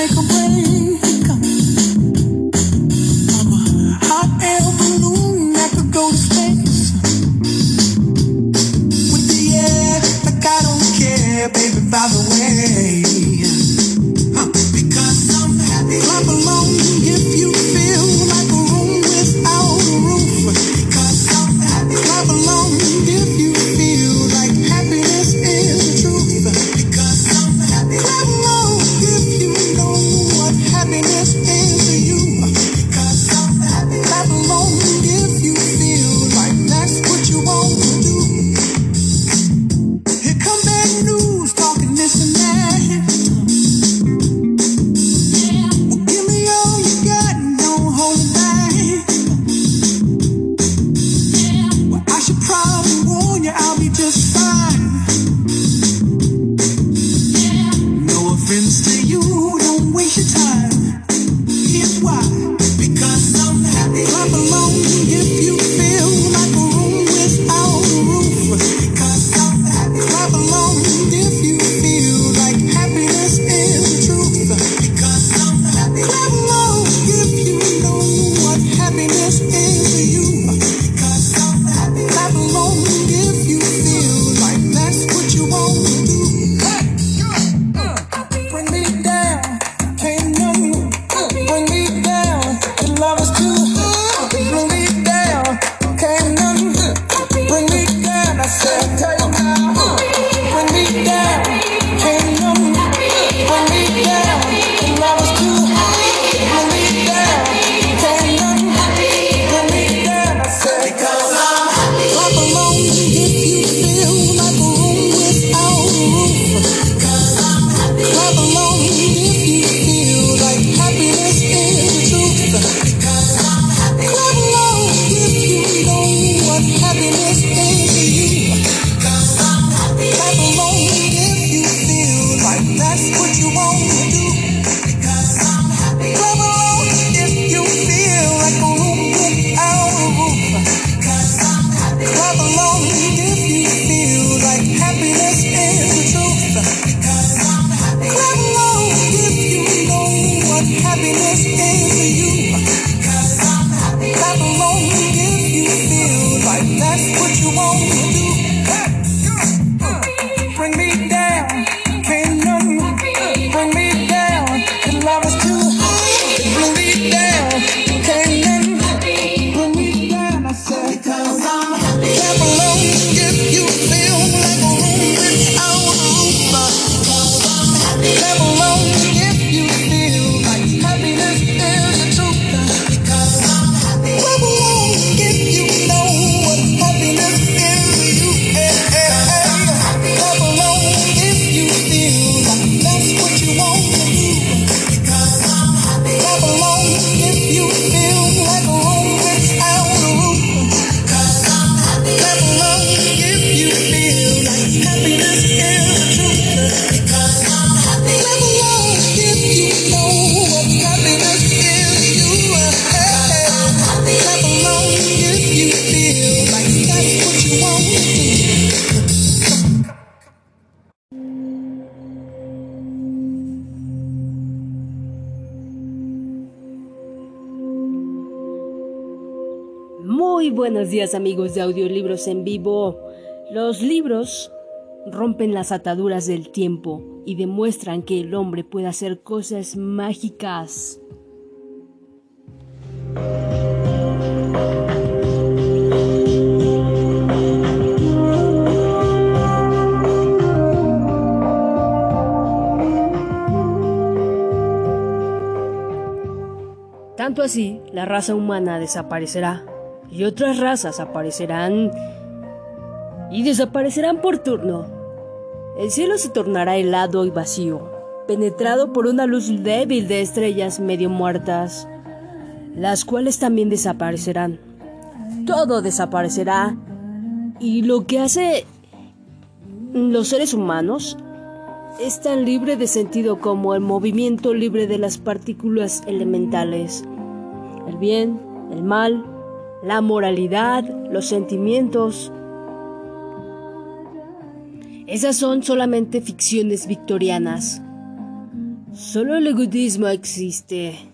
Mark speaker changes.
Speaker 1: make a way. Buenos días amigos de audiolibros en vivo. Los libros rompen las ataduras del tiempo y demuestran que el hombre puede hacer cosas mágicas. Tanto así, la raza humana desaparecerá y otras razas aparecerán y desaparecerán por turno. El cielo se tornará helado y vacío, penetrado por una luz débil de estrellas medio muertas, las cuales también desaparecerán. Todo desaparecerá y lo que hace los seres humanos es tan libre de sentido como el movimiento libre de las partículas elementales. El bien, el mal, la moralidad, los sentimientos. Esas son solamente ficciones victorianas.
Speaker 2: Solo el egoísmo existe.